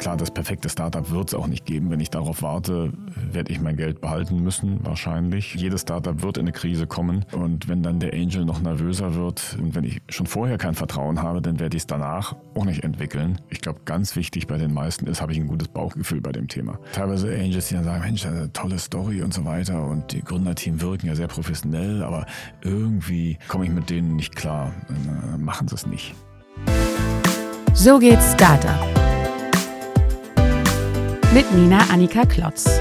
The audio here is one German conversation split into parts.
Klar, das perfekte Startup wird es auch nicht geben. Wenn ich darauf warte, werde ich mein Geld behalten müssen, wahrscheinlich. Jedes Startup wird in eine Krise kommen. Und wenn dann der Angel noch nervöser wird und wenn ich schon vorher kein Vertrauen habe, dann werde ich es danach auch nicht entwickeln. Ich glaube, ganz wichtig bei den meisten ist, habe ich ein gutes Bauchgefühl bei dem Thema. Teilweise Angels, die dann sagen, Mensch, eine tolle Story und so weiter. Und die Gründerteam wirken ja sehr professionell, aber irgendwie komme ich mit denen nicht klar. Dann äh, machen sie es nicht. So geht's Startup mit Nina Annika Klotz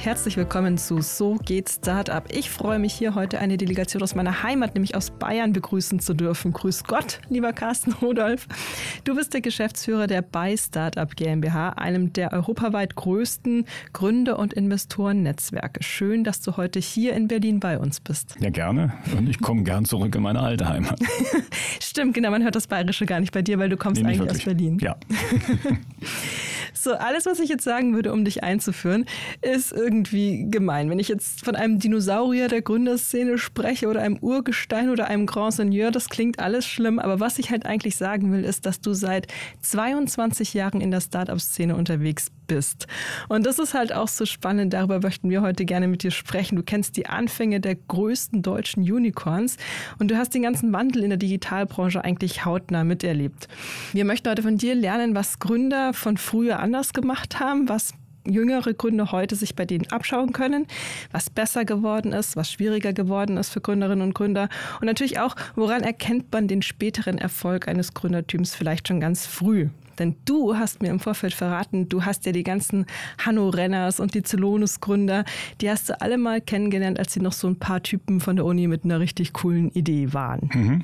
und herzlich willkommen zu So geht Startup. Ich freue mich hier heute eine Delegation aus meiner Heimat, nämlich aus Bayern, begrüßen zu dürfen. Grüß Gott, lieber Carsten Rudolf. Du bist der Geschäftsführer der Buy Startup GmbH, einem der europaweit größten Gründer- und Investorennetzwerke. Schön, dass du heute hier in Berlin bei uns bist. Ja, gerne. Und ich komme gern zurück in meine alte Heimat. Stimmt, genau. Man hört das Bayerische gar nicht bei dir, weil du kommst nee, eigentlich aus Berlin. Ja. So, alles, was ich jetzt sagen würde, um dich einzuführen, ist irgendwie gemein. Wenn ich jetzt von einem Dinosaurier der Gründerszene spreche oder einem Urgestein oder einem Grand Seigneur, das klingt alles schlimm. Aber was ich halt eigentlich sagen will, ist, dass du seit 22 Jahren in der Startup-Szene unterwegs bist. Und das ist halt auch so spannend. Darüber möchten wir heute gerne mit dir sprechen. Du kennst die Anfänge der größten deutschen Unicorns und du hast den ganzen Wandel in der Digitalbranche eigentlich hautnah miterlebt. Wir möchten heute von dir lernen, was Gründer von früher anders gemacht haben, was jüngere Gründer heute sich bei denen abschauen können, was besser geworden ist, was schwieriger geworden ist für Gründerinnen und Gründer und natürlich auch, woran erkennt man den späteren Erfolg eines Gründertums vielleicht schon ganz früh. Denn du hast mir im Vorfeld verraten, du hast ja die ganzen Hanno-Renners und die Zelonus-Gründer, die hast du alle mal kennengelernt, als sie noch so ein paar Typen von der Uni mit einer richtig coolen Idee waren. Mhm.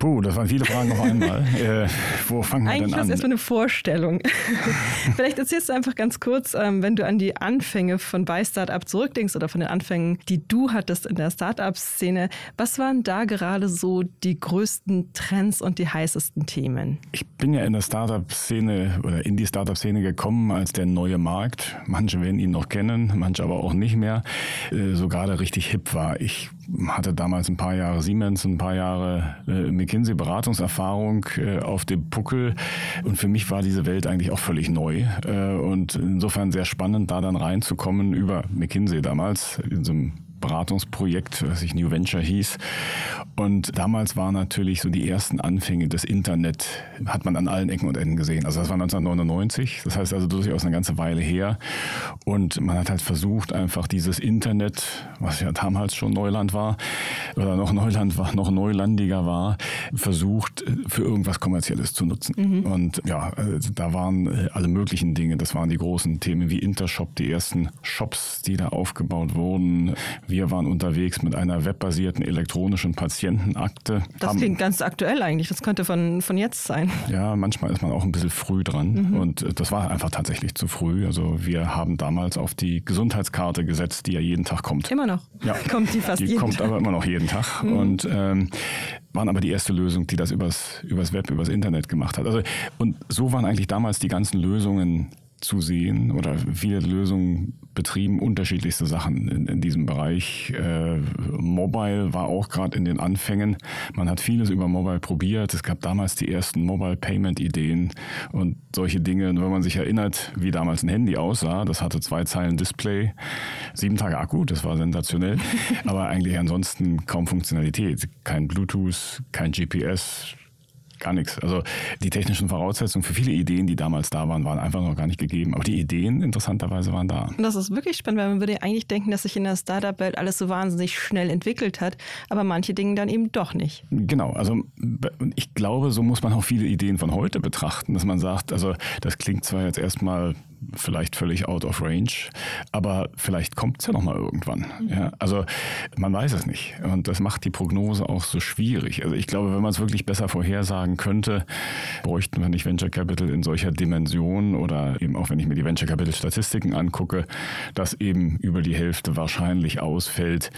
Puh, das waren viele Fragen auf einmal. äh, wo fangen wir Eigentlich denn an? Eigentlich erstmal eine Vorstellung. Vielleicht erzählst du einfach ganz kurz, ähm, wenn du an die Anfänge von Buy Startup zurückdenkst oder von den Anfängen, die du hattest in der Startup-Szene. Was waren da gerade so die größten Trends und die heißesten Themen? Ich bin ja in der Startup-Szene oder in die Startup-Szene gekommen als der neue Markt. Manche werden ihn noch kennen, manche aber auch nicht mehr. Äh, so gerade richtig hip war. Ich hatte damals ein paar Jahre Siemens, ein paar Jahre äh, McKinsey-Beratungserfahrung äh, auf dem Puckel. Und für mich war diese Welt eigentlich auch völlig neu. Äh, und insofern sehr spannend, da dann reinzukommen über McKinsey damals, in so einem Beratungsprojekt, was sich New Venture hieß. Und damals waren natürlich so die ersten Anfänge des Internet, hat man an allen Ecken und Enden gesehen. Also das war 1999, das heißt also durchaus eine ganze Weile her. Und man hat halt versucht, einfach dieses Internet, was ja damals schon Neuland war, oder noch Neuland war, noch neulandiger war, versucht, für irgendwas Kommerzielles zu nutzen. Mhm. Und ja, also da waren äh, alle möglichen Dinge. Das waren die großen Themen wie Intershop, die ersten Shops, die da aufgebaut wurden wir waren unterwegs mit einer webbasierten elektronischen Patientenakte. Das klingt ganz aktuell eigentlich. Das könnte von, von jetzt sein. Ja, manchmal ist man auch ein bisschen früh dran. Mhm. Und äh, das war einfach tatsächlich zu früh. Also wir haben damals auf die Gesundheitskarte gesetzt, die ja jeden Tag kommt. Immer noch. Ja, kommt die fast die jeden kommt Tag. aber immer noch jeden Tag. Mhm. Und ähm, waren aber die erste Lösung, die das übers, übers Web, übers Internet gemacht hat. Also, und so waren eigentlich damals die ganzen Lösungen zu sehen oder viele Lösungen betrieben, unterschiedlichste Sachen in, in diesem Bereich. Äh, Mobile war auch gerade in den Anfängen. Man hat vieles über Mobile probiert. Es gab damals die ersten Mobile Payment Ideen und solche Dinge. Und wenn man sich erinnert, wie damals ein Handy aussah, das hatte zwei Zeilen Display, sieben Tage Akku, das war sensationell, aber eigentlich ansonsten kaum Funktionalität. Kein Bluetooth, kein GPS, gar nichts. Also die technischen Voraussetzungen für viele Ideen, die damals da waren, waren einfach noch gar nicht gegeben. Aber die Ideen interessanterweise waren da. Das ist wirklich spannend, weil man würde eigentlich denken, dass sich in der Startup-Welt alles so wahnsinnig schnell entwickelt hat, aber manche Dinge dann eben doch nicht. Genau, also ich glaube, so muss man auch viele Ideen von heute betrachten, dass man sagt, also das klingt zwar jetzt erstmal vielleicht völlig out of range, aber vielleicht kommt es ja nochmal irgendwann. Mhm. Ja, also man weiß es nicht und das macht die Prognose auch so schwierig. Also ich glaube, wenn man es wirklich besser vorhersagen könnte, bräuchten wir nicht Venture Capital in solcher Dimension oder eben auch wenn ich mir die Venture Capital Statistiken angucke, dass eben über die Hälfte wahrscheinlich ausfällt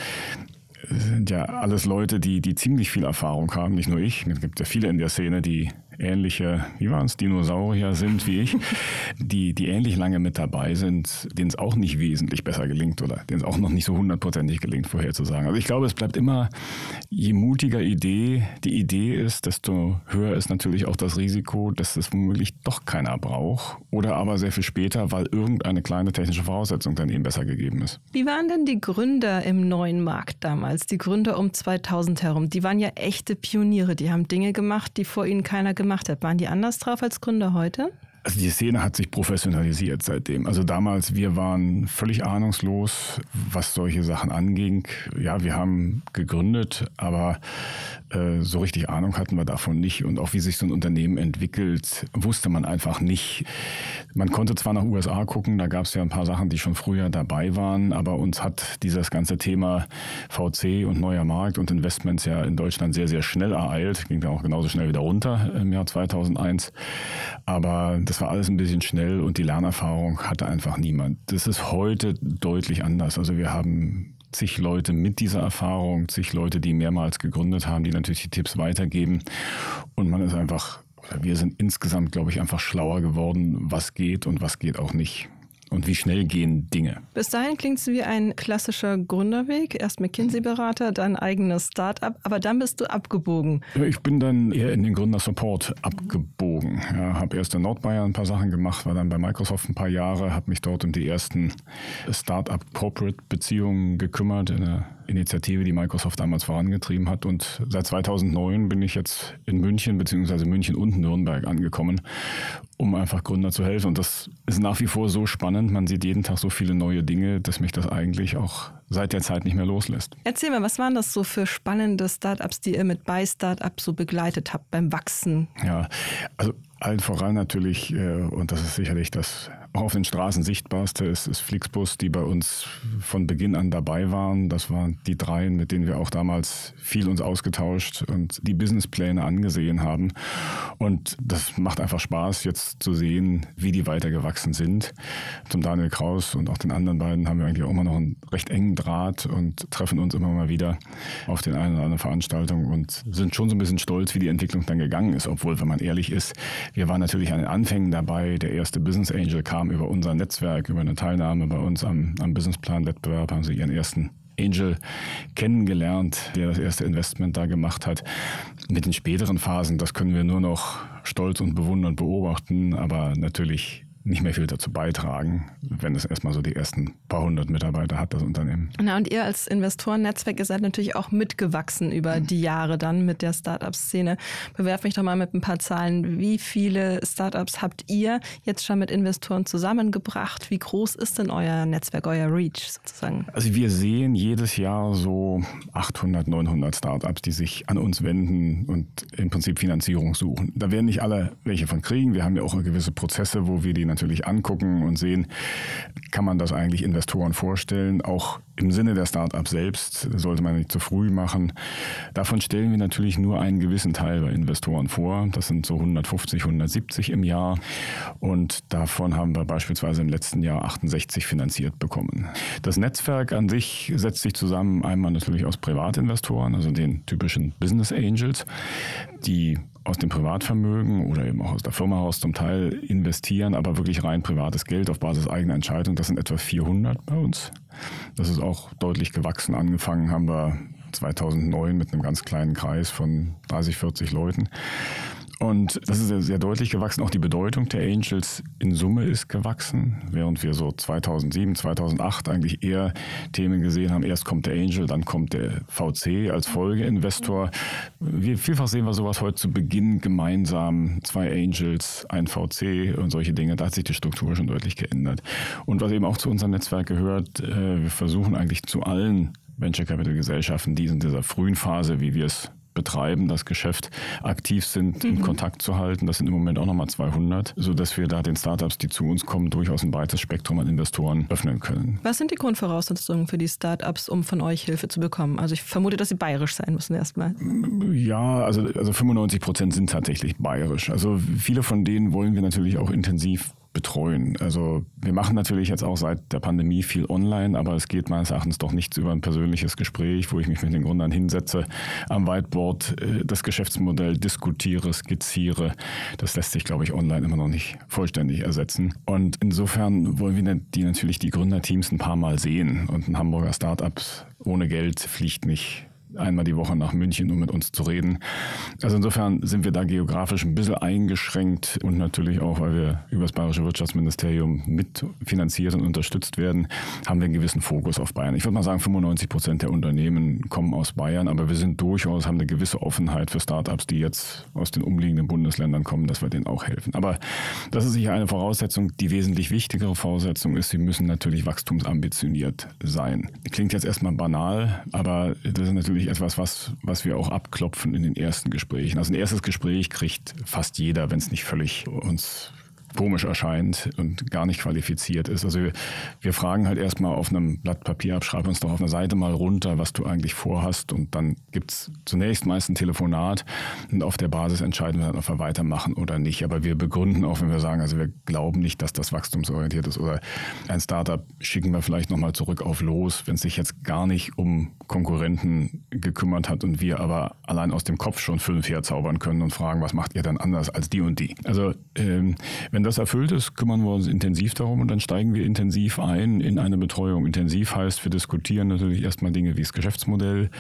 sind ja alles Leute, die, die ziemlich viel Erfahrung haben, nicht nur ich. Es gibt ja viele in der Szene, die ähnliche, wie waren es, Dinosaurier sind wie ich, die, die ähnlich lange mit dabei sind, denen es auch nicht wesentlich besser gelingt oder denen es auch noch nicht so hundertprozentig gelingt, vorherzusagen. Also ich glaube, es bleibt immer, je mutiger Idee die Idee ist, desto höher ist natürlich auch das Risiko, dass es womöglich doch keiner braucht oder aber sehr viel später, weil irgendeine kleine technische Voraussetzung dann eben besser gegeben ist. Wie waren denn die Gründer im neuen Markt damals, die Gründer um 2000 herum? Die waren ja echte Pioniere, die haben Dinge gemacht, die vor ihnen keiner gemacht hat. Waren die anders drauf als Gründer heute? Also die Szene hat sich professionalisiert seitdem. Also damals, wir waren völlig ahnungslos, was solche Sachen anging. Ja, wir haben gegründet, aber äh, so richtig Ahnung hatten wir davon nicht. Und auch wie sich so ein Unternehmen entwickelt, wusste man einfach nicht. Man konnte zwar nach USA gucken, da gab es ja ein paar Sachen, die schon früher dabei waren, aber uns hat dieses ganze Thema VC und neuer Markt und Investments ja in Deutschland sehr, sehr schnell ereilt. Ging dann auch genauso schnell wieder runter im Jahr 2001. Aber das war alles ein bisschen schnell und die Lernerfahrung hatte einfach niemand. Das ist heute deutlich anders. Also wir haben zig Leute mit dieser Erfahrung, zig Leute, die mehrmals gegründet haben, die natürlich die Tipps weitergeben. Und man ist einfach, oder wir sind insgesamt, glaube ich, einfach schlauer geworden, was geht und was geht auch nicht und wie schnell gehen Dinge. Bis dahin klingt es wie ein klassischer Gründerweg. Erst McKinsey-Berater, dann eigenes Start-up, aber dann bist du abgebogen. Ich bin dann eher in den Gründersupport abgebogen. Ja, habe erst in Nordbayern ein paar Sachen gemacht, war dann bei Microsoft ein paar Jahre, habe mich dort um die ersten Start-up-Corporate-Beziehungen gekümmert in der Initiative, die Microsoft damals vorangetrieben hat. Und seit 2009 bin ich jetzt in München beziehungsweise München und Nürnberg angekommen, um einfach Gründer zu helfen. Und das ist nach wie vor so spannend. Man sieht jeden Tag so viele neue Dinge, dass mich das eigentlich auch seit der Zeit nicht mehr loslässt. Erzähl mal, was waren das so für spannende Startups, die ihr mit bei Startups so begleitet habt beim Wachsen? Ja, also allen voran natürlich, äh, und das ist sicherlich das auch auf den Straßen sichtbarste ist, ist Flixbus, die bei uns von Beginn an dabei waren. Das waren die dreien, mit denen wir auch damals viel uns ausgetauscht und die Businesspläne angesehen haben. Und das macht einfach Spaß, jetzt zu sehen, wie die weitergewachsen sind. Zum Daniel Kraus und auch den anderen beiden haben wir eigentlich auch immer noch einen recht engen Draht und treffen uns immer mal wieder auf den einen oder anderen Veranstaltungen und sind schon so ein bisschen stolz, wie die Entwicklung dann gegangen ist. Obwohl, wenn man ehrlich ist, wir waren natürlich an den Anfängen dabei. Der erste Business Angel kam über unser Netzwerk, über eine Teilnahme bei uns am, am Businessplan-Wettbewerb, haben sie ihren ersten Angel kennengelernt, der das erste Investment da gemacht hat. Mit den späteren Phasen, das können wir nur noch stolz und bewundernd beobachten, aber natürlich nicht mehr viel dazu beitragen, wenn es erstmal so die ersten paar hundert Mitarbeiter hat, das Unternehmen. Na, und ihr als Investorennetzwerk, ihr seid natürlich auch mitgewachsen über die Jahre dann mit der Startup-Szene. Bewerf mich doch mal mit ein paar Zahlen. Wie viele Startups habt ihr jetzt schon mit Investoren zusammengebracht? Wie groß ist denn euer Netzwerk, euer Reach sozusagen? Also wir sehen jedes Jahr so 800, 900 Startups, die sich an uns wenden und im Prinzip Finanzierung suchen. Da werden nicht alle welche von kriegen. Wir haben ja auch gewisse Prozesse, wo wir die natürlich angucken und sehen, kann man das eigentlich Investoren vorstellen. Auch im Sinne der Start-up selbst sollte man nicht zu früh machen. Davon stellen wir natürlich nur einen gewissen Teil bei Investoren vor. Das sind so 150, 170 im Jahr. Und davon haben wir beispielsweise im letzten Jahr 68 finanziert bekommen. Das Netzwerk an sich setzt sich zusammen einmal natürlich aus Privatinvestoren, also den typischen Business Angels, die aus dem Privatvermögen oder eben auch aus der Firma heraus zum Teil investieren, aber wirklich rein privates Geld auf Basis eigener Entscheidung. Das sind etwa 400 bei uns. Das ist auch deutlich gewachsen. Angefangen haben wir 2009 mit einem ganz kleinen Kreis von 30, 40 Leuten. Und das ist sehr, sehr deutlich gewachsen. Auch die Bedeutung der Angels in Summe ist gewachsen, während wir so 2007, 2008 eigentlich eher Themen gesehen haben. Erst kommt der Angel, dann kommt der VC als Folgeinvestor. Wir, vielfach sehen wir sowas heute zu Beginn gemeinsam. Zwei Angels, ein VC und solche Dinge. Da hat sich die Struktur schon deutlich geändert. Und was eben auch zu unserem Netzwerk gehört, äh, wir versuchen eigentlich zu allen Venture Capital Gesellschaften, die in dieser frühen Phase, wie wir es betreiben, das Geschäft aktiv sind, mhm. in Kontakt zu halten. Das sind im Moment auch nochmal 200, sodass wir da den Startups, die zu uns kommen, durchaus ein breites Spektrum an Investoren öffnen können. Was sind die Grundvoraussetzungen für die Startups, um von euch Hilfe zu bekommen? Also ich vermute, dass sie bayerisch sein müssen erstmal. Ja, also, also 95 Prozent sind tatsächlich bayerisch. Also viele von denen wollen wir natürlich auch intensiv betreuen. Also wir machen natürlich jetzt auch seit der Pandemie viel online, aber es geht meines Erachtens doch nichts über ein persönliches Gespräch, wo ich mich mit den Gründern hinsetze, am Whiteboard äh, das Geschäftsmodell diskutiere, skizziere. Das lässt sich, glaube ich, online immer noch nicht vollständig ersetzen. Und insofern wollen wir die natürlich die Gründerteams ein paar Mal sehen. Und ein Hamburger Startup ohne Geld fliegt nicht einmal die Woche nach München, um mit uns zu reden. Also insofern sind wir da geografisch ein bisschen eingeschränkt und natürlich auch, weil wir über das Bayerische Wirtschaftsministerium mitfinanziert und unterstützt werden, haben wir einen gewissen Fokus auf Bayern. Ich würde mal sagen, 95 Prozent der Unternehmen kommen aus Bayern, aber wir sind durchaus, haben eine gewisse Offenheit für Startups, die jetzt aus den umliegenden Bundesländern kommen, dass wir denen auch helfen. Aber das ist sicher eine Voraussetzung. Die wesentlich wichtigere Voraussetzung ist, sie müssen natürlich wachstumsambitioniert sein. Klingt jetzt erstmal banal, aber das ist natürlich natürlich etwas, was, was wir auch abklopfen in den ersten Gesprächen. Also ein erstes Gespräch kriegt fast jeder, wenn es nicht völlig uns komisch erscheint und gar nicht qualifiziert ist. Also wir, wir fragen halt erstmal auf einem Blatt Papier ab, schreib uns doch auf einer Seite mal runter, was du eigentlich vorhast und dann gibt es zunächst meist ein Telefonat und auf der Basis entscheiden wir dann, ob wir weitermachen oder nicht. Aber wir begründen auch, wenn wir sagen, also wir glauben nicht, dass das wachstumsorientiert ist oder ein Startup schicken wir vielleicht nochmal zurück auf los, wenn es sich jetzt gar nicht um Konkurrenten gekümmert hat und wir aber allein aus dem Kopf schon fünf herzaubern können und fragen, was macht ihr denn anders als die und die? Also ähm, wenn wenn das erfüllt ist, kümmern wir uns intensiv darum und dann steigen wir intensiv ein in eine Betreuung. Intensiv heißt, wir diskutieren natürlich erstmal Dinge wie das Geschäftsmodell,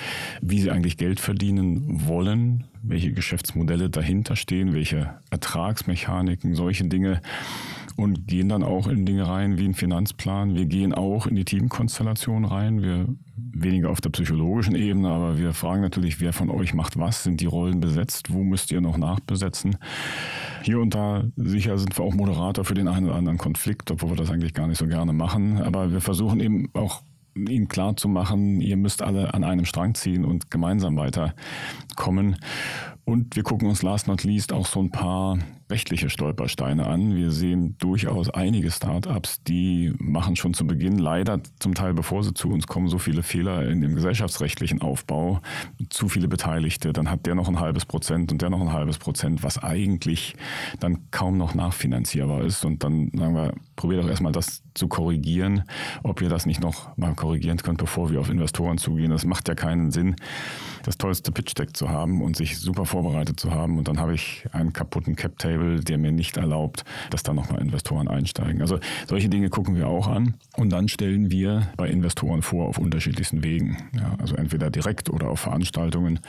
wie sie eigentlich Geld verdienen wollen, welche Geschäftsmodelle dahinter stehen, welche Ertragsmechaniken, solche Dinge und gehen dann auch in Dinge rein wie ein Finanzplan. Wir gehen auch in die Teamkonstellation rein. Wir weniger auf der psychologischen Ebene, aber wir fragen natürlich, wer von euch macht was, sind die Rollen besetzt, wo müsst ihr noch nachbesetzen. Hier und da sicher sind wir auch Moderator für den einen oder anderen Konflikt, obwohl wir das eigentlich gar nicht so gerne machen, aber wir versuchen eben auch ihnen klar zu machen, ihr müsst alle an einem Strang ziehen und gemeinsam weiterkommen. Und wir gucken uns last not least auch so ein paar rechtliche Stolpersteine an. Wir sehen durchaus einige Startups, die machen schon zu Beginn leider zum Teil, bevor sie zu uns kommen, so viele Fehler in dem gesellschaftsrechtlichen Aufbau, zu viele Beteiligte, dann hat der noch ein halbes Prozent und der noch ein halbes Prozent, was eigentlich dann kaum noch nachfinanzierbar ist. Und dann sagen wir, probiert doch erstmal das zu korrigieren, ob ihr das nicht noch mal korrigieren könnt, bevor wir auf Investoren zugehen. Das macht ja keinen Sinn, das tollste Pitch-Deck zu haben und sich super vorbereitet zu haben und dann habe ich einen kaputten Cap-Table, der mir nicht erlaubt, dass da nochmal Investoren einsteigen. Also solche Dinge gucken wir auch an und dann stellen wir bei Investoren vor auf unterschiedlichsten Wegen. Ja, also entweder direkt oder auf Veranstaltungen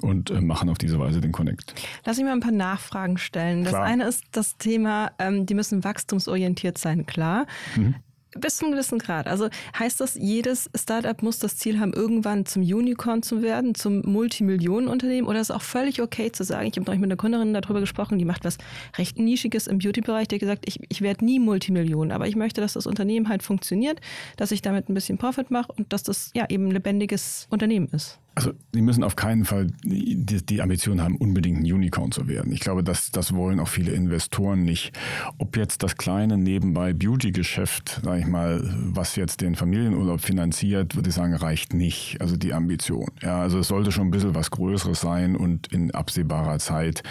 und äh, machen auf diese Weise den Connect. Lass mich mal ein paar Nachfragen stellen. Das Klar. eine ist das Thema, ähm, die müssen wachstumsorientiert sein, klar. Mhm. Bis zum gewissen Grad. Also heißt das, jedes Startup muss das Ziel haben, irgendwann zum Unicorn zu werden, zum Multimillionenunternehmen? Oder ist es auch völlig okay zu sagen, ich habe neulich mit einer Gründerin darüber gesprochen, die macht was recht Nischiges im Beauty-Bereich, die hat gesagt, ich, ich werde nie Multimillionen, aber ich möchte, dass das Unternehmen halt funktioniert, dass ich damit ein bisschen Profit mache und dass das ja eben ein lebendiges Unternehmen ist. Also Sie müssen auf keinen Fall die, die, Ambition haben, unbedingt ein Unicorn zu werden. Ich glaube, das, das wollen auch viele Investoren nicht. Ob jetzt das kleine nebenbei Beauty-Geschäft, sage ich mal, was jetzt den Familienurlaub finanziert, würde ich sagen, reicht nicht. Also die Ambition. Ja, also es sollte schon ein bisschen was Größeres sein und in absehbarer Zeit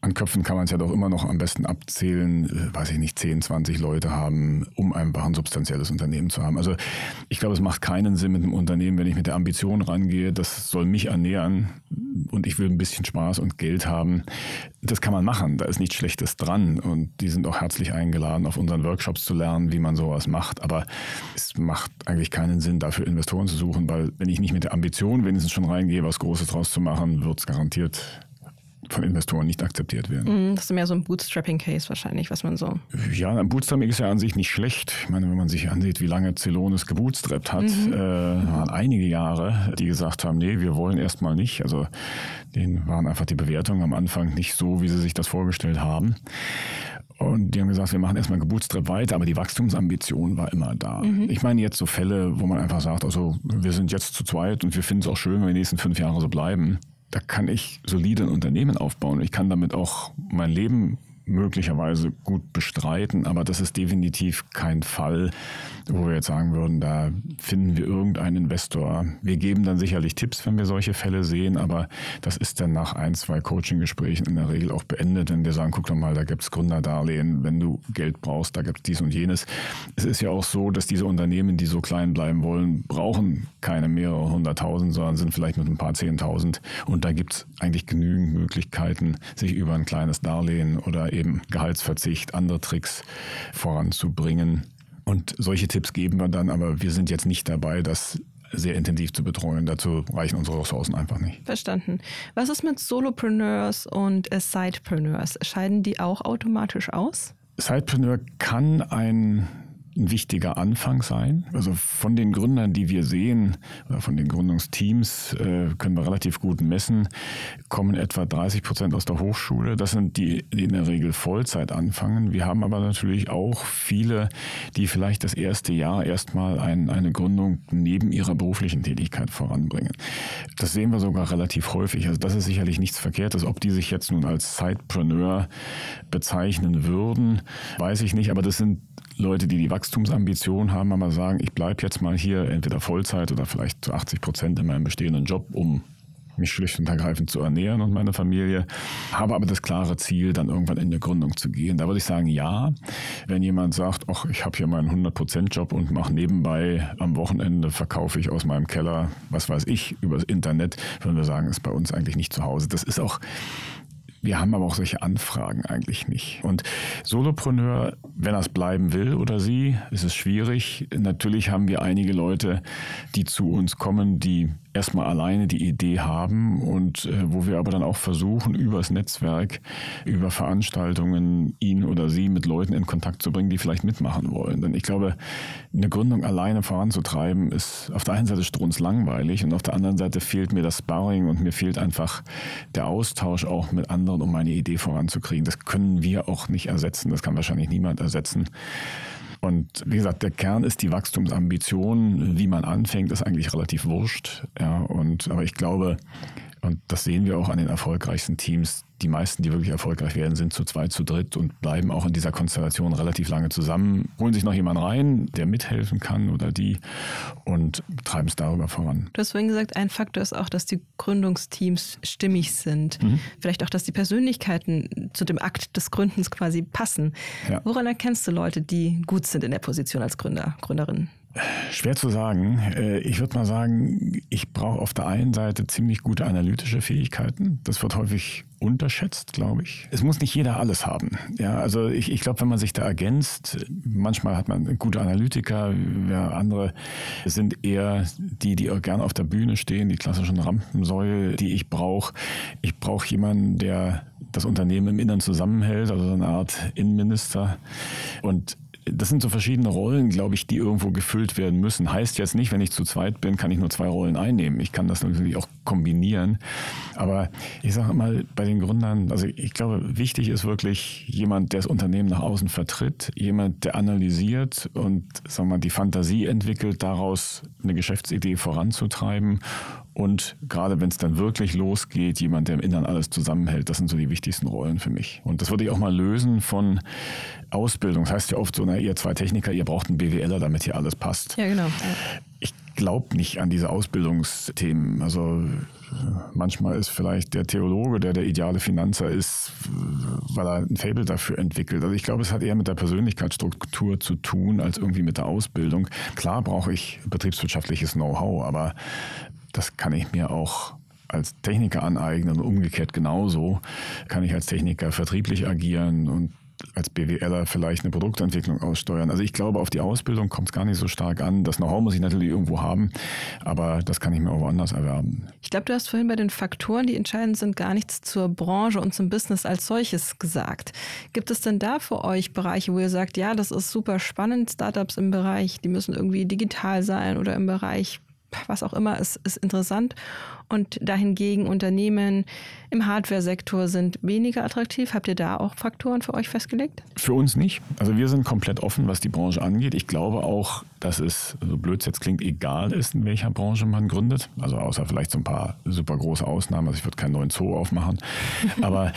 an Köpfen kann man es ja doch immer noch am besten abzählen, äh, weiß ich nicht, 10, 20 Leute haben, um einfach ein substanzielles Unternehmen zu haben. Also ich glaube, es macht keinen Sinn mit einem Unternehmen, wenn ich mit der Ambition rangehe, das soll mich ernähren und ich will ein bisschen Spaß und Geld haben. Das kann man machen, da ist nichts Schlechtes dran und die sind auch herzlich eingeladen, auf unseren Workshops zu lernen, wie man sowas macht. Aber es macht eigentlich keinen Sinn, dafür Investoren zu suchen, weil wenn ich nicht mit der Ambition wenigstens schon reingehe, was Großes draus zu machen, wird es garantiert von Investoren nicht akzeptiert werden. Mhm, das ist mehr so ein Bootstrapping-Case wahrscheinlich, was man so. Ja, ein Bootstrapping ist ja an sich nicht schlecht. Ich meine, wenn man sich ansieht, wie lange Celonis gebootstrappt hat, mhm. äh, waren einige Jahre, die gesagt haben, nee, wir wollen erstmal nicht. Also denen waren einfach die Bewertungen am Anfang nicht so, wie sie sich das vorgestellt haben. Und die haben gesagt, wir machen erstmal Gebootstrap weiter, aber die Wachstumsambition war immer da. Mhm. Ich meine jetzt so Fälle, wo man einfach sagt, also wir sind jetzt zu zweit und wir finden es auch schön, wenn wir die nächsten fünf Jahre so bleiben da kann ich solide ein Unternehmen aufbauen. Ich kann damit auch mein Leben möglicherweise gut bestreiten, aber das ist definitiv kein Fall, wo wir jetzt sagen würden, da finden wir irgendeinen Investor. Wir geben dann sicherlich Tipps, wenn wir solche Fälle sehen, aber das ist dann nach ein, zwei Coaching-Gesprächen in der Regel auch beendet, wenn wir sagen, guck doch mal, da gibt es Gründerdarlehen, wenn du Geld brauchst, da gibt es dies und jenes. Es ist ja auch so, dass diese Unternehmen, die so klein bleiben wollen, brauchen keine mehrere hunderttausend, sondern sind vielleicht mit ein paar zehntausend. Und da gibt es eigentlich genügend Möglichkeiten, sich über ein kleines Darlehen oder eben Gehaltsverzicht, andere Tricks voranzubringen. Und solche Tipps geben wir dann, aber wir sind jetzt nicht dabei, das sehr intensiv zu betreuen. Dazu reichen unsere Ressourcen einfach nicht. Verstanden. Was ist mit Solopreneurs und Sidepreneurs? Scheiden die auch automatisch aus? Sidepreneur kann ein ein wichtiger Anfang sein. Also von den Gründern, die wir sehen, oder von den Gründungsteams, äh, können wir relativ gut messen, kommen etwa 30 Prozent aus der Hochschule. Das sind die, die in der Regel Vollzeit anfangen. Wir haben aber natürlich auch viele, die vielleicht das erste Jahr erstmal ein, eine Gründung neben ihrer beruflichen Tätigkeit voranbringen. Das sehen wir sogar relativ häufig. Also das ist sicherlich nichts Verkehrtes. Ob die sich jetzt nun als Sidepreneur bezeichnen würden, weiß ich nicht. Aber das sind Leute, die die Wachstumsambition haben, aber sagen, ich bleibe jetzt mal hier entweder Vollzeit oder vielleicht zu 80 Prozent in meinem bestehenden Job, um mich schlicht und ergreifend zu ernähren und meine Familie, habe aber das klare Ziel, dann irgendwann in eine Gründung zu gehen. Da würde ich sagen, ja, wenn jemand sagt, ach, ich habe hier meinen 100%-Job und mache nebenbei am Wochenende, verkaufe ich aus meinem Keller, was weiß ich, übers Internet, würden wir sagen, ist bei uns eigentlich nicht zu Hause. Das ist auch wir haben aber auch solche Anfragen eigentlich nicht. Und Solopreneur, wenn er es bleiben will oder sie, ist es schwierig. Natürlich haben wir einige Leute, die zu uns kommen, die erstmal alleine die Idee haben und äh, wo wir aber dann auch versuchen, übers Netzwerk, über Veranstaltungen, ihn oder sie mit Leuten in Kontakt zu bringen, die vielleicht mitmachen wollen. Denn ich glaube, eine Gründung alleine voranzutreiben, ist auf der einen Seite strunzlangweilig und auf der anderen Seite fehlt mir das Sparring und mir fehlt einfach der Austausch auch mit anderen, um meine Idee voranzukriegen. Das können wir auch nicht ersetzen, das kann wahrscheinlich niemand ersetzen. Und wie gesagt, der Kern ist die Wachstumsambition. Wie man anfängt, ist eigentlich relativ wurscht. Ja, und, aber ich glaube, und das sehen wir auch an den erfolgreichsten Teams. Die meisten, die wirklich erfolgreich werden, sind zu zweit, zu dritt und bleiben auch in dieser Konstellation relativ lange zusammen, holen sich noch jemanden rein, der mithelfen kann oder die und treiben es darüber voran. Du hast vorhin gesagt, ein Faktor ist auch, dass die Gründungsteams stimmig sind. Mhm. Vielleicht auch, dass die Persönlichkeiten zu dem Akt des Gründens quasi passen. Ja. Woran erkennst du Leute, die gut sind in der Position als Gründer, Gründerin? Schwer zu sagen. Äh, ich würde mal sagen, ich brauche auf der einen Seite ziemlich gute analytische Fähigkeiten. Das wird häufig unterschätzt, glaube ich. Es muss nicht jeder alles haben. Ja, also ich, ich glaube, wenn man sich da ergänzt, manchmal hat man gute Analytiker, ja, andere sind eher die, die gerne auf der Bühne stehen, die klassischen Rampensäule, die ich brauche. Ich brauche jemanden, der das Unternehmen im Innern zusammenhält, also so eine Art Innenminister. Und das sind so verschiedene Rollen, glaube ich, die irgendwo gefüllt werden müssen. Heißt jetzt nicht, wenn ich zu zweit bin, kann ich nur zwei Rollen einnehmen. Ich kann das natürlich auch kombinieren. Aber ich sage mal, bei den Gründern, also ich glaube, wichtig ist wirklich jemand, der das Unternehmen nach außen vertritt, jemand, der analysiert und sagen wir mal, die Fantasie entwickelt, daraus eine Geschäftsidee voranzutreiben und gerade wenn es dann wirklich losgeht, jemand, der im Innern alles zusammenhält, das sind so die wichtigsten Rollen für mich. Und das würde ich auch mal lösen von Ausbildung. Das heißt ja oft so, na, ihr zwei Techniker, ihr braucht einen BWLer, damit hier alles passt. Ja, genau. Ich glaube nicht an diese Ausbildungsthemen. Also manchmal ist vielleicht der Theologe, der der ideale Finanzer ist, weil er ein Fable dafür entwickelt. Also ich glaube, es hat eher mit der Persönlichkeitsstruktur zu tun, als irgendwie mit der Ausbildung. Klar brauche ich betriebswirtschaftliches Know-how, aber das kann ich mir auch als Techniker aneignen und umgekehrt genauso kann ich als Techniker vertrieblich agieren und als BWLer vielleicht eine Produktentwicklung aussteuern. Also ich glaube, auf die Ausbildung kommt es gar nicht so stark an. Das Know-how muss ich natürlich irgendwo haben, aber das kann ich mir auch woanders erwerben. Ich glaube, du hast vorhin bei den Faktoren, die entscheidend sind, gar nichts zur Branche und zum Business als solches gesagt. Gibt es denn da für euch Bereiche, wo ihr sagt, ja, das ist super spannend, Startups im Bereich, die müssen irgendwie digital sein oder im Bereich was auch immer, ist, ist interessant. Und dahingegen Unternehmen im Hardware-Sektor sind weniger attraktiv. Habt ihr da auch Faktoren für euch festgelegt? Für uns nicht. Also wir sind komplett offen, was die Branche angeht. Ich glaube auch, dass es, so blöd es jetzt klingt, egal ist, in welcher Branche man gründet. Also außer vielleicht so ein paar super große Ausnahmen. Also ich würde keinen neuen Zoo aufmachen. Aber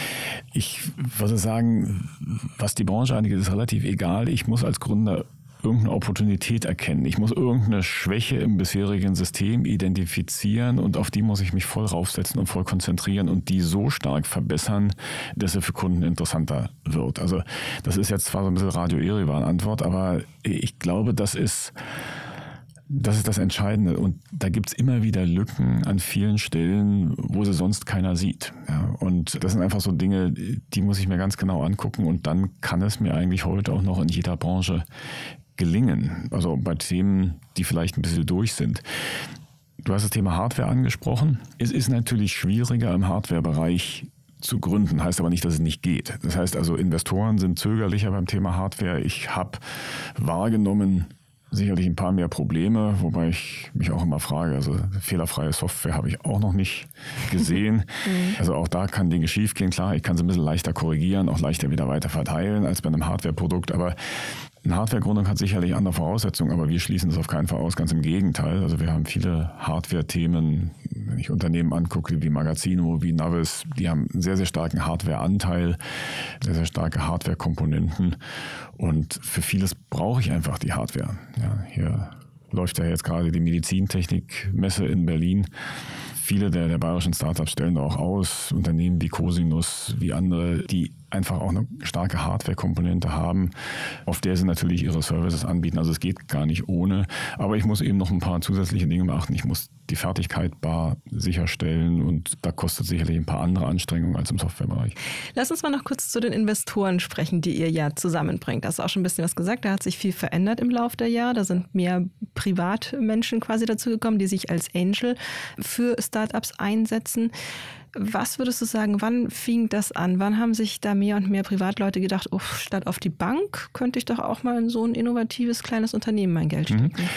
ich würde sagen, was die Branche angeht, ist relativ egal. Ich muss als Gründer irgendeine Opportunität erkennen. Ich muss irgendeine Schwäche im bisherigen System identifizieren und auf die muss ich mich voll raufsetzen und voll konzentrieren und die so stark verbessern, dass er für Kunden interessanter wird. Also das ist jetzt zwar so ein bisschen Radio Erivan Antwort, aber ich glaube, das ist das ist das Entscheidende. Und da gibt es immer wieder Lücken an vielen Stellen, wo sie sonst keiner sieht. Ja, und das sind einfach so Dinge, die muss ich mir ganz genau angucken. Und dann kann es mir eigentlich heute auch noch in jeder Branche gelingen. Also bei Themen, die vielleicht ein bisschen durch sind. Du hast das Thema Hardware angesprochen. Es ist natürlich schwieriger im Hardware-Bereich zu gründen, heißt aber nicht, dass es nicht geht. Das heißt also, Investoren sind zögerlicher beim Thema Hardware. Ich habe wahrgenommen, sicherlich ein paar mehr Probleme, wobei ich mich auch immer frage, also fehlerfreie Software habe ich auch noch nicht gesehen. Mhm. also auch da kann Dinge schiefgehen. Klar, ich kann sie ein bisschen leichter korrigieren, auch leichter wieder weiter verteilen als bei einem Hardware-Produkt, aber eine Hardware-Gründung hat sicherlich andere Voraussetzungen, aber wir schließen das auf keinen Fall aus, ganz im Gegenteil. Also wir haben viele Hardware-Themen, wenn ich Unternehmen angucke, wie Magazino, wie Navis, die haben einen sehr, sehr starken Hardware-Anteil, sehr, sehr starke Hardware-Komponenten und für vieles brauche ich einfach die Hardware. Ja, hier läuft ja jetzt gerade die Medizintechnik-Messe in Berlin viele der, der bayerischen Startups stellen da auch aus, Unternehmen wie Cosinus, wie andere, die einfach auch eine starke Hardware-Komponente haben, auf der sie natürlich ihre Services anbieten. Also es geht gar nicht ohne. Aber ich muss eben noch ein paar zusätzliche Dinge beachten. Ich muss die Fertigkeit bar sicherstellen und da kostet sicherlich ein paar andere Anstrengungen als im Softwarebereich. Lass uns mal noch kurz zu den Investoren sprechen, die ihr ja zusammenbringt. Da hast du auch schon ein bisschen was gesagt. Da hat sich viel verändert im Laufe der Jahre. Da sind mehr Privatmenschen quasi dazugekommen, die sich als Angel für Startups einsetzen. Was würdest du sagen, wann fing das an? Wann haben sich da mehr und mehr Privatleute gedacht, oh, statt auf die Bank könnte ich doch auch mal in so ein innovatives kleines Unternehmen mein Geld mhm. stecken?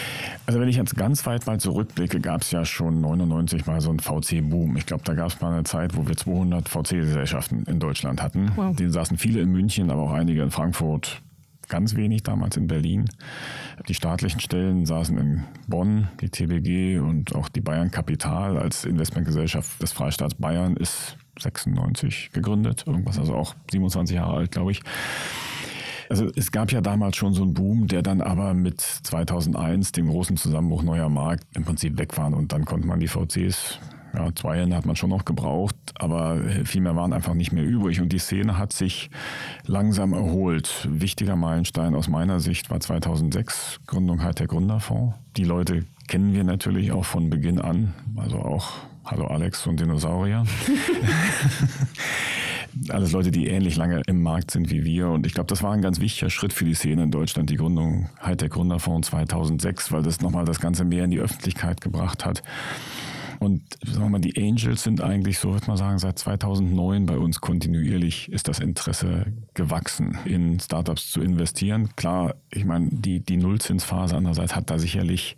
Also wenn ich jetzt ganz weit mal zurückblicke, gab es ja schon 99 mal so einen VC-Boom. Ich glaube, da gab es mal eine Zeit, wo wir 200 VC-Gesellschaften in Deutschland hatten. Wow. Die saßen viele in München, aber auch einige in Frankfurt, ganz wenig damals in Berlin. Die staatlichen Stellen saßen in Bonn, die TBG und auch die Bayern Kapital als Investmentgesellschaft des Freistaats Bayern ist 96 gegründet, irgendwas, also auch 27 Jahre alt, glaube ich. Also es gab ja damals schon so einen Boom, der dann aber mit 2001, dem großen Zusammenbruch neuer Markt, im Prinzip weg war und dann konnte man die VCs ja, zwei Hände hat man schon noch gebraucht, aber viel mehr waren einfach nicht mehr übrig. Und die Szene hat sich langsam erholt. Wichtiger Meilenstein aus meiner Sicht war 2006, Gründung der Gründerfonds. Die Leute kennen wir natürlich auch von Beginn an, also auch Hallo Alex und Dinosaurier. Alles Leute, die ähnlich lange im Markt sind wie wir. Und ich glaube, das war ein ganz wichtiger Schritt für die Szene in Deutschland, die Gründung der Gründerfonds 2006, weil das nochmal das Ganze mehr in die Öffentlichkeit gebracht hat. Und sagen wir mal, die Angels sind eigentlich, so würde man sagen, seit 2009 bei uns kontinuierlich ist das Interesse gewachsen, in Startups zu investieren. Klar, ich meine, die, die Nullzinsphase andererseits hat da sicherlich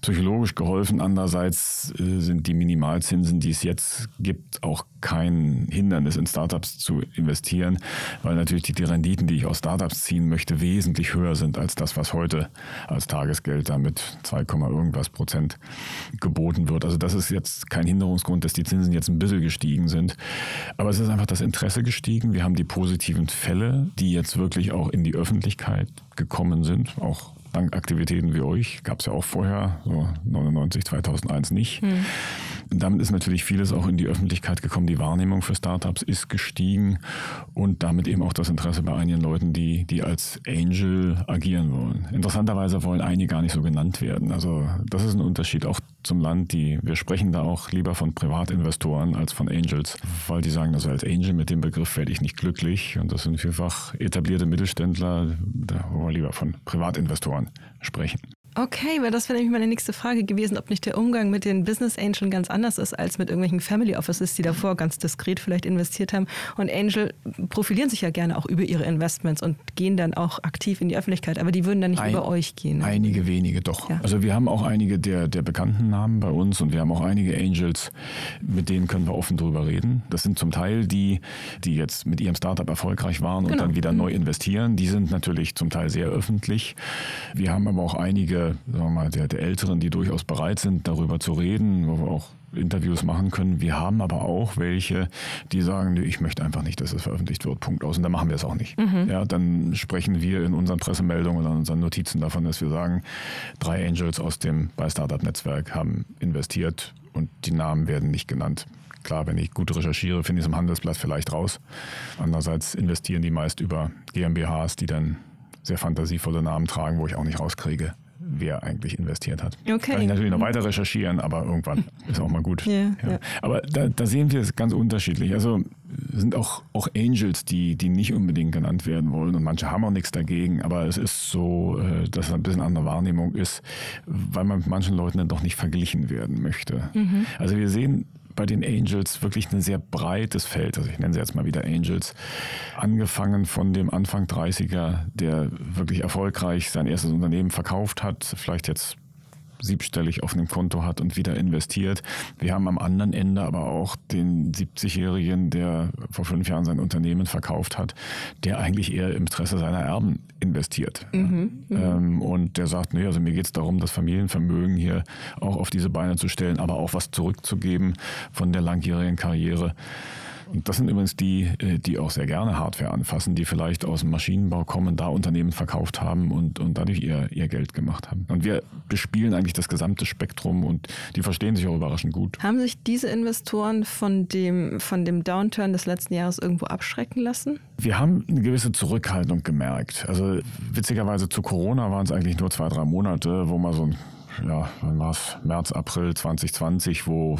psychologisch geholfen. Andererseits äh, sind die Minimalzinsen, die es jetzt gibt, auch kein Hindernis, in Startups zu investieren, weil natürlich die, die Renditen, die ich aus Startups ziehen möchte, wesentlich höher sind als das, was heute als Tagesgeld damit 2, irgendwas Prozent geboten wird. Also das ist jetzt kein Hinderungsgrund, dass die Zinsen jetzt ein bisschen gestiegen sind. Aber es ist einfach das Interesse gestiegen. Wir haben die positiven Fälle, die jetzt wirklich auch in die Öffentlichkeit gekommen sind, auch dank Aktivitäten wie euch, gab es ja auch vorher, so 99, 2001 nicht. Hm. Damit ist natürlich vieles auch in die Öffentlichkeit gekommen. Die Wahrnehmung für Startups ist gestiegen und damit eben auch das Interesse bei einigen Leuten, die, die als Angel agieren wollen. Interessanterweise wollen einige gar nicht so genannt werden. Also das ist ein Unterschied auch zum Land. Die, wir sprechen da auch lieber von Privatinvestoren als von Angels, weil die sagen, also als Angel mit dem Begriff werde ich nicht glücklich. Und das sind vielfach etablierte Mittelständler, da wollen wir lieber von Privatinvestoren sprechen. Okay, weil das wäre nämlich meine nächste Frage gewesen, ob nicht der Umgang mit den Business Angels ganz anders ist als mit irgendwelchen Family Offices, die davor ganz diskret vielleicht investiert haben. Und Angel profilieren sich ja gerne auch über ihre Investments und gehen dann auch aktiv in die Öffentlichkeit, aber die würden dann nicht Ein, über euch gehen. Einige wenige doch. Ja. Also wir haben auch einige der, der bekannten Namen bei uns und wir haben auch einige Angels, mit denen können wir offen drüber reden. Das sind zum Teil die, die jetzt mit ihrem Startup erfolgreich waren und genau. dann wieder mhm. neu investieren. Die sind natürlich zum Teil sehr öffentlich. Wir haben aber auch einige sagen wir mal, der, der Älteren, die durchaus bereit sind, darüber zu reden, wo wir auch Interviews machen können. Wir haben aber auch welche, die sagen, ich möchte einfach nicht, dass es veröffentlicht wird. Punkt aus. Und dann machen wir es auch nicht. Mhm. Ja, dann sprechen wir in unseren Pressemeldungen oder unseren Notizen davon, dass wir sagen, drei Angels aus dem bei Startup Netzwerk haben investiert und die Namen werden nicht genannt. Klar, wenn ich gut recherchiere, finde ich es im Handelsblatt vielleicht raus. Andererseits investieren die meist über GmbHs, die dann sehr fantasievolle Namen tragen, wo ich auch nicht rauskriege, wer eigentlich investiert hat. Okay. Kann ich natürlich noch weiter recherchieren, aber irgendwann ist auch mal gut. Yeah, ja. Ja. Aber da, da, sehen wir es ganz unterschiedlich. Also sind auch, auch Angels, die, die nicht unbedingt genannt werden wollen und manche haben auch nichts dagegen, aber es ist so, äh, dass es ein bisschen andere Wahrnehmung ist, weil man mit manchen Leuten dann doch nicht verglichen werden möchte. Mhm. Also wir sehen bei den Angels wirklich ein sehr breites Feld. Also ich nenne sie jetzt mal wieder Angels. Angefangen von dem Anfang 30er, der wirklich erfolgreich sein erstes Unternehmen verkauft hat, vielleicht jetzt siebstellig auf einem Konto hat und wieder investiert. Wir haben am anderen Ende aber auch den 70-Jährigen, der vor fünf Jahren sein Unternehmen verkauft hat, der eigentlich eher im Interesse seiner Erben investiert. Mhm, mhm. ähm, und der sagt, nee, also mir geht es darum, das Familienvermögen hier auch auf diese Beine zu stellen, aber auch was zurückzugeben von der langjährigen Karriere. Und das sind übrigens die, äh, die auch sehr gerne Hardware anfassen, die vielleicht aus dem Maschinenbau kommen, da Unternehmen verkauft haben und, und dadurch ihr, ihr Geld gemacht haben. Und wir bespielen eigentlich das gesamte Spektrum und die verstehen sich auch überraschend gut. Haben sich diese Investoren von dem, von dem Downturn des letzten Jahres irgendwo abschrecken lassen? Wir haben eine gewisse Zurückhaltung gemerkt. Also witzigerweise zu Corona waren es eigentlich nur zwei, drei Monate, wo man so ein ja, wann war es? März, April 2020, wo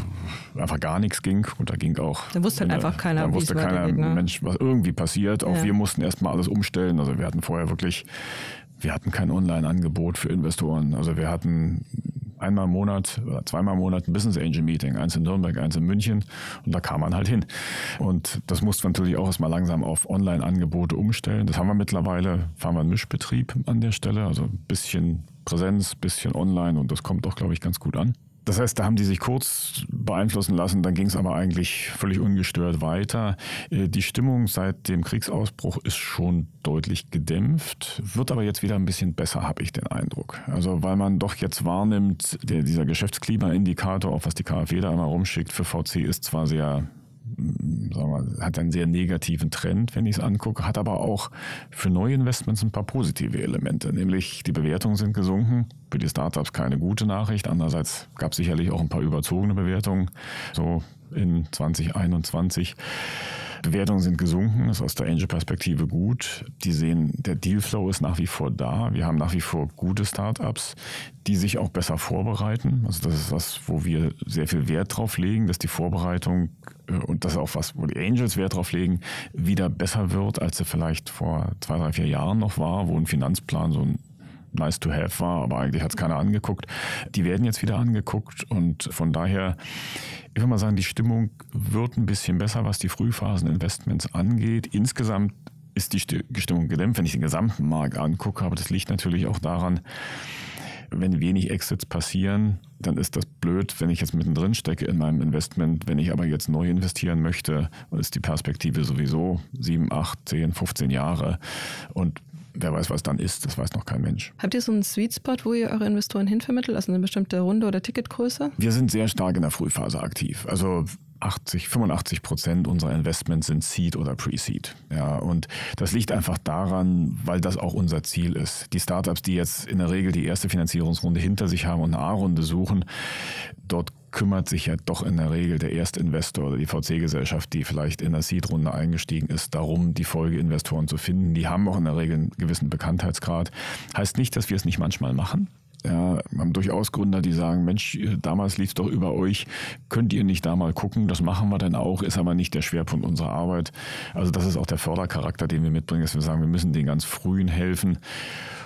einfach gar nichts ging. Und da ging auch. Da wusste halt einfach keiner, da wusste keiner, ne? Mensch, was irgendwie passiert. Auch ja. wir mussten erstmal alles umstellen. Also wir hatten vorher wirklich, wir hatten kein Online-Angebot für Investoren. Also wir hatten einmal im Monat oder zweimal im Monat ein Business Angel Meeting, eins in Nürnberg, eins in München und da kam man halt hin. Und das musste man natürlich auch erstmal langsam auf Online-Angebote umstellen. Das haben wir mittlerweile, fahren wir einen Mischbetrieb an der Stelle, also ein bisschen Präsenz, bisschen online und das kommt doch, glaube ich, ganz gut an. Das heißt, da haben die sich kurz beeinflussen lassen, dann ging es aber eigentlich völlig ungestört weiter. Äh, die Stimmung seit dem Kriegsausbruch ist schon deutlich gedämpft, wird aber jetzt wieder ein bisschen besser, habe ich den Eindruck. Also weil man doch jetzt wahrnimmt, der, dieser Geschäftsklimaindikator, auch was die KfW da immer rumschickt, für VC ist zwar sehr wir, hat einen sehr negativen Trend, wenn ich es angucke, hat aber auch für neue Investments ein paar positive Elemente, nämlich die Bewertungen sind gesunken, für die Startups keine gute Nachricht, andererseits gab es sicherlich auch ein paar überzogene Bewertungen, so in 2021. Bewertungen sind gesunken, ist aus der Angel-Perspektive gut. Die sehen, der Dealflow ist nach wie vor da. Wir haben nach wie vor gute Startups, die sich auch besser vorbereiten. Also das ist was, wo wir sehr viel Wert drauf legen, dass die Vorbereitung und das ist auch was, wo die Angels Wert drauf legen, wieder besser wird, als sie vielleicht vor zwei, drei, vier Jahren noch war, wo ein Finanzplan so ein nice to have war, aber eigentlich hat es keiner angeguckt. Die werden jetzt wieder angeguckt und von daher, ich würde mal sagen, die Stimmung wird ein bisschen besser, was die Frühphasen-Investments angeht. Insgesamt ist die Stimmung gedämpft, wenn ich den gesamten Markt angucke, aber das liegt natürlich auch daran, wenn wenig Exits passieren, dann ist das blöd, wenn ich jetzt mittendrin stecke in meinem Investment. Wenn ich aber jetzt neu investieren möchte, ist die Perspektive sowieso 7, 8, 10, 15 Jahre. Und wer weiß, was dann ist, das weiß noch kein Mensch. Habt ihr so einen Sweet Spot, wo ihr eure Investoren hinvermittelt, also eine bestimmte Runde oder Ticketgröße? Wir sind sehr stark in der Frühphase aktiv. Also 80, 85 Prozent unserer Investments sind Seed oder Pre-Seed. Ja, und das liegt einfach daran, weil das auch unser Ziel ist. Die Startups, die jetzt in der Regel die erste Finanzierungsrunde hinter sich haben und eine A-Runde suchen, dort kümmert sich ja doch in der Regel der Erstinvestor oder die VC-Gesellschaft, die vielleicht in der Seed-Runde eingestiegen ist, darum, die Folgeinvestoren zu finden. Die haben auch in der Regel einen gewissen Bekanntheitsgrad. Heißt nicht, dass wir es nicht manchmal machen. Ja, wir haben durchaus Gründer, die sagen, Mensch, damals lief es doch über euch, könnt ihr nicht da mal gucken, das machen wir dann auch, ist aber nicht der Schwerpunkt unserer Arbeit. Also das ist auch der Fördercharakter, den wir mitbringen, dass wir sagen, wir müssen den ganz frühen helfen.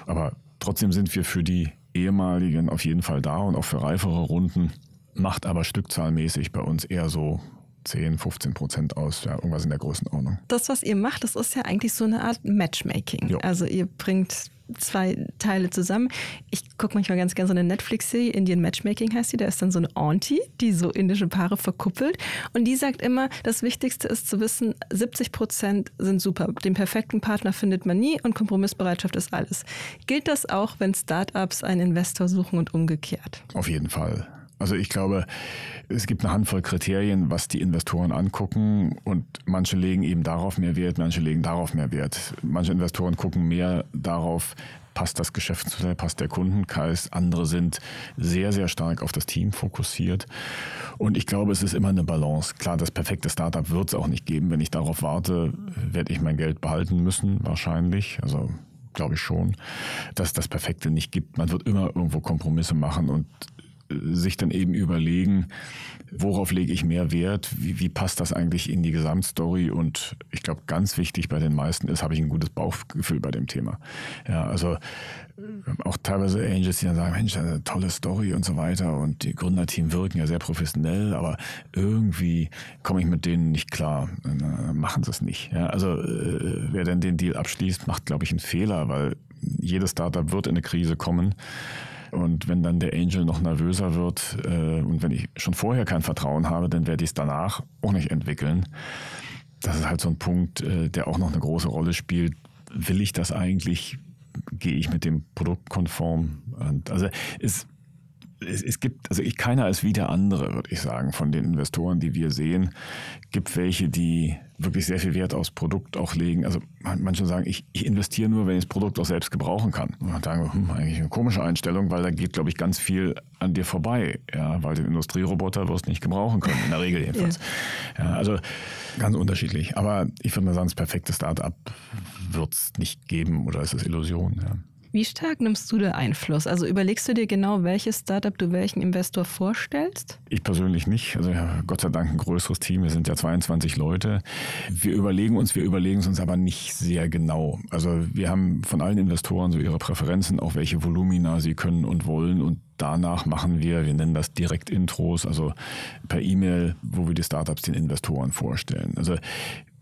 Aber trotzdem sind wir für die ehemaligen auf jeden Fall da und auch für reifere Runden, macht aber stückzahlmäßig bei uns eher so 10, 15 Prozent aus, ja, irgendwas in der Größenordnung. Das, was ihr macht, das ist ja eigentlich so eine Art Matchmaking. Jo. Also ihr bringt zwei Teile zusammen. Ich gucke manchmal ganz gerne so eine Netflix-Serie, Indian Matchmaking heißt die. Da ist dann so eine Auntie, die so indische Paare verkuppelt. Und die sagt immer, das Wichtigste ist zu wissen, 70 Prozent sind super. Den perfekten Partner findet man nie und Kompromissbereitschaft ist alles. Gilt das auch, wenn Startups einen Investor suchen und umgekehrt? Auf jeden Fall. Also ich glaube, es gibt eine Handvoll Kriterien, was die Investoren angucken und manche legen eben darauf mehr Wert, manche legen darauf mehr Wert. Manche Investoren gucken mehr darauf, passt das Geschäftsmodell, passt der Kundenkreis. Andere sind sehr, sehr stark auf das Team fokussiert. Und ich glaube, es ist immer eine Balance. Klar, das perfekte Startup wird es auch nicht geben. Wenn ich darauf warte, werde ich mein Geld behalten müssen, wahrscheinlich. Also glaube ich schon, dass es das Perfekte nicht gibt. Man wird immer irgendwo Kompromisse machen und sich dann eben überlegen, worauf lege ich mehr Wert, wie, wie passt das eigentlich in die Gesamtstory und ich glaube, ganz wichtig bei den meisten ist, habe ich ein gutes Bauchgefühl bei dem Thema. Ja, also auch teilweise Angels, die dann sagen, Mensch, eine tolle Story und so weiter und die Gründerteam wirken ja sehr professionell, aber irgendwie komme ich mit denen nicht klar, machen sie es nicht. Ja, also äh, wer denn den Deal abschließt, macht, glaube ich, einen Fehler, weil jedes Startup wird in eine Krise kommen. Und wenn dann der Angel noch nervöser wird äh, und wenn ich schon vorher kein Vertrauen habe, dann werde ich es danach auch nicht entwickeln. Das ist halt so ein Punkt, äh, der auch noch eine große Rolle spielt. Will ich das eigentlich? Gehe ich mit dem Produkt konform? Und also es es, es, gibt, also ich, keiner ist wie der andere, würde ich sagen, von den Investoren, die wir sehen. Gibt welche, die wirklich sehr viel Wert aufs Produkt auch legen. Also manche sagen, ich, ich investiere nur, wenn ich das Produkt auch selbst gebrauchen kann. Und dann sagen wir, hm, eigentlich eine komische Einstellung, weil da geht, glaube ich, ganz viel an dir vorbei. Ja, weil den Industrieroboter wirst du nicht gebrauchen können, in der Regel jedenfalls. Ja. ja also ganz unterschiedlich. Aber ich würde mal sagen, das perfekte Start-up wird es nicht geben oder ist es Illusion. Ja. Wie stark nimmst du da Einfluss? Also überlegst du dir genau, welches Startup du welchen Investor vorstellst? Ich persönlich nicht. Also Gott sei Dank ein größeres Team. Wir sind ja 22 Leute. Wir überlegen uns, wir überlegen es uns aber nicht sehr genau. Also wir haben von allen Investoren so ihre Präferenzen, auch welche Volumina sie können und wollen und danach machen wir, wir nennen das Direkt-Intros, also per E-Mail, wo wir die Startups den Investoren vorstellen. Also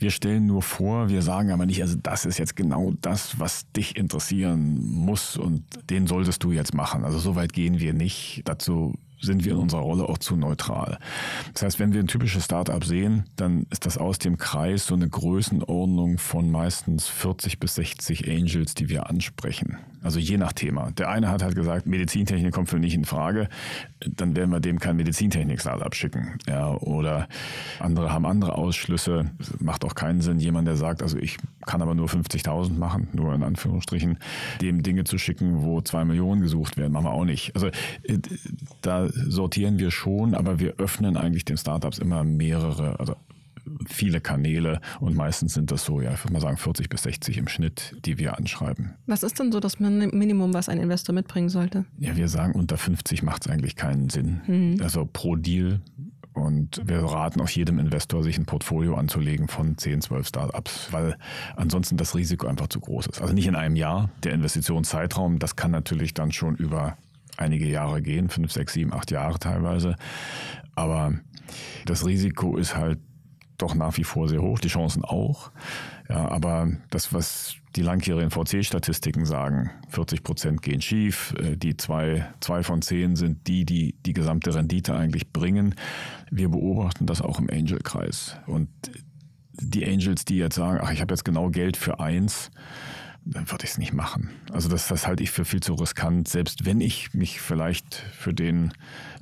wir stellen nur vor, wir sagen aber nicht, also das ist jetzt genau das, was dich interessieren muss und den solltest du jetzt machen. Also so weit gehen wir nicht. Dazu sind wir in unserer Rolle auch zu neutral. Das heißt, wenn wir ein typisches Startup sehen, dann ist das aus dem Kreis so eine Größenordnung von meistens 40 bis 60 Angels, die wir ansprechen. Also je nach Thema. Der eine hat halt gesagt, Medizintechnik kommt für mich in Frage, dann werden wir dem kein Medizintechnik-Startup schicken. Ja, oder andere haben andere Ausschlüsse. Macht auch keinen Sinn, jemand, der sagt, also ich kann aber nur 50.000 machen, nur in Anführungsstrichen, dem Dinge zu schicken, wo zwei Millionen gesucht werden, machen wir auch nicht. Also äh, da sortieren wir schon, aber wir öffnen eigentlich den Startups immer mehrere, also viele Kanäle und meistens sind das so, ja, ich würde mal sagen 40 bis 60 im Schnitt, die wir anschreiben. Was ist denn so das Minimum, was ein Investor mitbringen sollte? Ja, wir sagen, unter 50 macht es eigentlich keinen Sinn. Mhm. Also pro Deal und wir raten auch jedem Investor, sich ein Portfolio anzulegen von 10, 12 Startups, weil ansonsten das Risiko einfach zu groß ist. Also nicht in einem Jahr. Der Investitionszeitraum, das kann natürlich dann schon über einige Jahre gehen, fünf, sechs, sieben, acht Jahre teilweise. Aber das Risiko ist halt doch nach wie vor sehr hoch, die Chancen auch. Ja, aber das, was die langjährigen VC-Statistiken sagen, 40 Prozent gehen schief, äh, die zwei, zwei von zehn sind die, die die gesamte Rendite eigentlich bringen. Wir beobachten das auch im Angel-Kreis. Und die Angels, die jetzt sagen, ach, ich habe jetzt genau Geld für eins, dann würde ich es nicht machen. Also das, das halte ich für viel zu riskant, selbst wenn ich mich vielleicht für den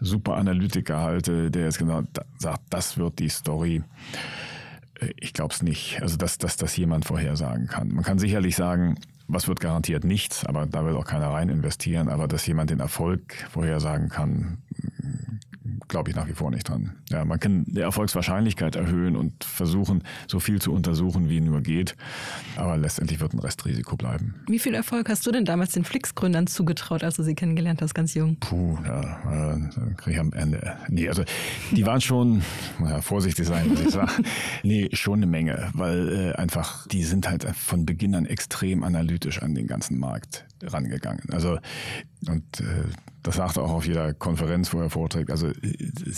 Super-Analytiker halte, der jetzt genau sagt, das wird die Story. Ich glaube es nicht. Also dass, dass das jemand vorhersagen kann. Man kann sicherlich sagen, was wird garantiert nichts, aber da will auch keiner rein investieren. Aber dass jemand den Erfolg vorhersagen kann, glaube ich nach wie vor nicht dran. Ja, man kann die Erfolgswahrscheinlichkeit erhöhen und versuchen, so viel zu untersuchen, wie nur geht. Aber letztendlich wird ein Restrisiko bleiben. Wie viel Erfolg hast du denn damals den Flix-Gründern zugetraut, als du sie kennengelernt hast, ganz jung? Puh, ja, äh, kriege ich am Ende. Nee, also die waren schon, ja, vorsichtig sein, muss ich sagen. nee, schon eine Menge, weil äh, einfach, die sind halt von Beginn an extrem analytisch an den ganzen Markt rangegangen. Also Und äh, das sagt er auch auf jeder Konferenz, wo er vorträgt. Also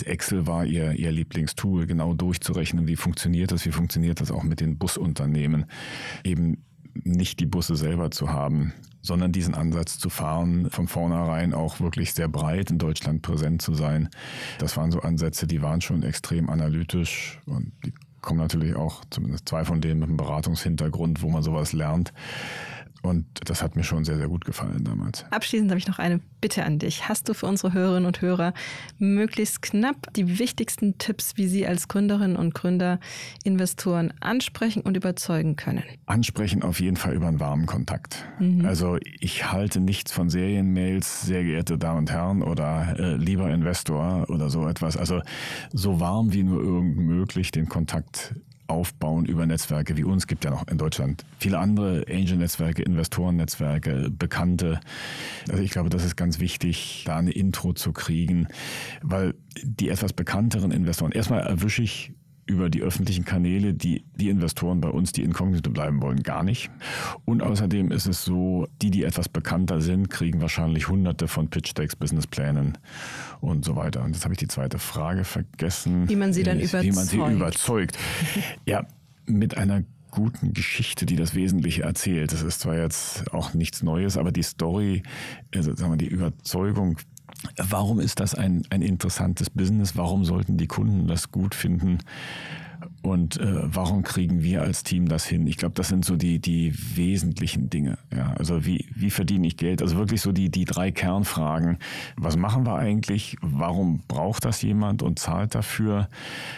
Excel war ihr, ihr Lieblingstool, genau durchzurechnen, wie funktioniert das, wie funktioniert das auch mit den Busunternehmen. Eben nicht die Busse selber zu haben, sondern diesen Ansatz zu fahren, von vornherein auch wirklich sehr breit in Deutschland präsent zu sein. Das waren so Ansätze, die waren schon extrem analytisch und die kommen natürlich auch, zumindest zwei von denen mit einem Beratungshintergrund, wo man sowas lernt. Und das hat mir schon sehr, sehr gut gefallen damals. Abschließend habe ich noch eine Bitte an dich. Hast du für unsere Hörerinnen und Hörer möglichst knapp die wichtigsten Tipps, wie sie als Gründerinnen und Gründer Investoren ansprechen und überzeugen können? Ansprechen auf jeden Fall über einen warmen Kontakt. Mhm. Also ich halte nichts von Serienmails, sehr geehrte Damen und Herren oder äh, lieber Investor oder so etwas. Also so warm wie nur irgend möglich den Kontakt aufbauen über Netzwerke wie uns. Es gibt ja noch in Deutschland viele andere Angel-Netzwerke, Investoren-Netzwerke, Bekannte. Also ich glaube, das ist ganz wichtig, da eine Intro zu kriegen, weil die etwas bekannteren Investoren, erstmal erwische ich über die öffentlichen Kanäle die, die Investoren bei uns, die inkognito bleiben wollen, gar nicht. Und außerdem ist es so, die, die etwas bekannter sind, kriegen wahrscheinlich hunderte von Pitch-Decks, Businessplänen und so weiter. Und jetzt habe ich die zweite Frage vergessen. Wie man sie dann überzeugt. Wie man sie überzeugt. Ja, mit einer guten Geschichte, die das Wesentliche erzählt. Das ist zwar jetzt auch nichts Neues, aber die Story, also sagen wir, die Überzeugung Warum ist das ein, ein interessantes Business? Warum sollten die Kunden das gut finden? Und äh, warum kriegen wir als Team das hin? Ich glaube, das sind so die, die wesentlichen Dinge. Ja, also wie, wie verdiene ich Geld? Also wirklich so die, die drei Kernfragen. Was machen wir eigentlich? Warum braucht das jemand und zahlt dafür?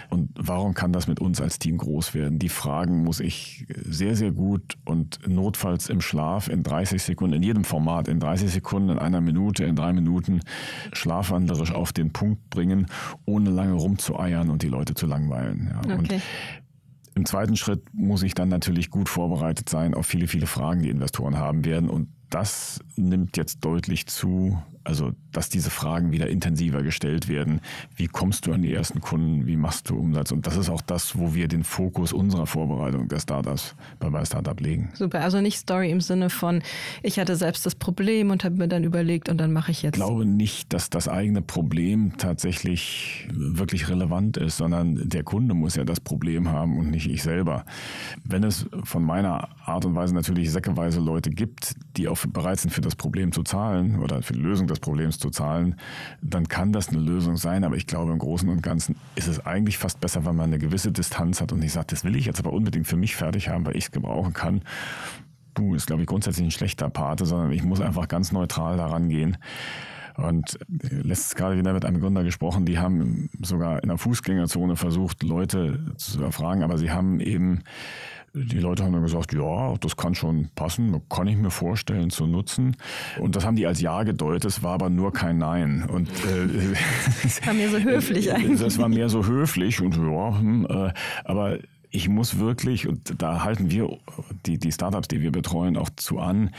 Und warum kann das mit uns als Team groß werden? Die Fragen muss ich sehr, sehr gut und notfalls im Schlaf in 30 Sekunden, in jedem Format, in 30 Sekunden, in einer Minute, in drei Minuten schlafwandlerisch auf den Punkt bringen, ohne lange rumzueiern und die Leute zu langweilen. Ja. Okay. Und im zweiten Schritt muss ich dann natürlich gut vorbereitet sein auf viele, viele Fragen, die Investoren haben werden. Und das nimmt jetzt deutlich zu, also dass diese Fragen wieder intensiver gestellt werden. Wie kommst du an die ersten Kunden? Wie machst du Umsatz? Und das ist auch das, wo wir den Fokus unserer Vorbereitung der Startups bei, bei Startup legen. Super, also nicht Story im Sinne von, ich hatte selbst das Problem und habe mir dann überlegt und dann mache ich jetzt. Ich glaube nicht, dass das eigene Problem tatsächlich wirklich relevant ist, sondern der Kunde muss ja das Problem haben und nicht ich selber. Wenn es von meiner Art und Weise natürlich säckeweise Leute gibt, die auch bereit sind, für das Problem zu zahlen oder für die Lösung des Problems zu zahlen, dann kann das eine Lösung sein. Aber ich glaube, im Großen und Ganzen ist es eigentlich fast besser, wenn man eine gewisse Distanz hat und nicht sagt, das will ich jetzt aber unbedingt für mich fertig haben, weil ich es gebrauchen kann. Du ist, glaube ich, grundsätzlich ein schlechter Pate, sondern ich muss einfach ganz neutral daran gehen. Und letztes gerade wieder mit einem Gründer gesprochen, die haben sogar in der Fußgängerzone versucht, Leute zu erfragen, aber sie haben eben die Leute haben dann gesagt, ja, das kann schon passen, kann ich mir vorstellen zu nutzen. Und das haben die als Ja gedeutet, es war aber nur kein Nein. Und äh, das war mehr so höflich eigentlich. Das war mehr so höflich und ja, hm, äh, aber ich muss wirklich, und da halten wir die, die Startups, die wir betreuen, auch zu an,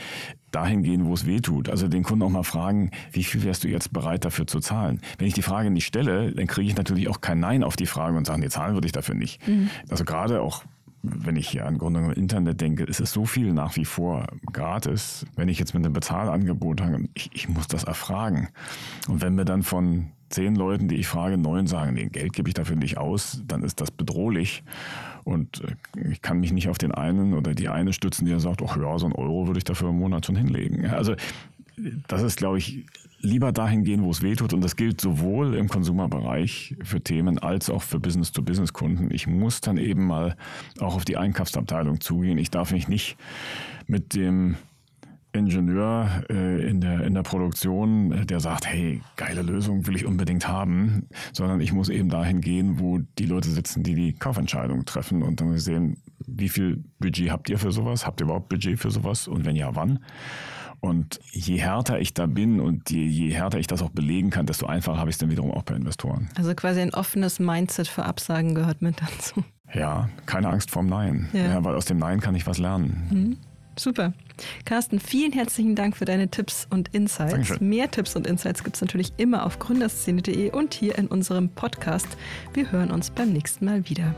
dahin gehen, wo es weh tut. Also den Kunden auch mal fragen, wie viel wärst du jetzt bereit dafür zu zahlen? Wenn ich die Frage nicht stelle, dann kriege ich natürlich auch kein Nein auf die Frage und sage, nee, zahlen würde ich dafür nicht. Mhm. Also gerade auch wenn ich hier an Gründung im Internet denke, ist es so viel nach wie vor gratis. Wenn ich jetzt mit einem Bezahlangebot habe, ich, ich muss das erfragen. Und wenn mir dann von zehn Leuten, die ich frage, neun sagen, nee, Geld gebe ich dafür nicht aus, dann ist das bedrohlich. Und äh, ich kann mich nicht auf den einen oder die eine stützen, die sagt, ach ja, so ein Euro würde ich dafür im Monat schon hinlegen. Also das ist, glaube ich, lieber dahin gehen, wo es weh tut. Und das gilt sowohl im Konsumerbereich für Themen als auch für Business-to-Business-Kunden. Ich muss dann eben mal auch auf die Einkaufsabteilung zugehen. Ich darf mich nicht mit dem Ingenieur äh, in, der, in der Produktion, äh, der sagt, hey, geile Lösung will ich unbedingt haben, sondern ich muss eben dahin gehen, wo die Leute sitzen, die die Kaufentscheidung treffen und dann sehen, wie viel Budget habt ihr für sowas? Habt ihr überhaupt Budget für sowas? Und wenn ja, wann? Und je härter ich da bin und je, je härter ich das auch belegen kann, desto einfacher habe ich es dann wiederum auch bei Investoren. Also quasi ein offenes Mindset für Absagen gehört mit dazu. Ja, keine Angst vorm Nein. Ja. ja weil aus dem Nein kann ich was lernen. Mhm. Super. Carsten, vielen herzlichen Dank für deine Tipps und Insights. Dankeschön. Mehr Tipps und Insights gibt es natürlich immer auf gründerszene.de und hier in unserem Podcast. Wir hören uns beim nächsten Mal wieder.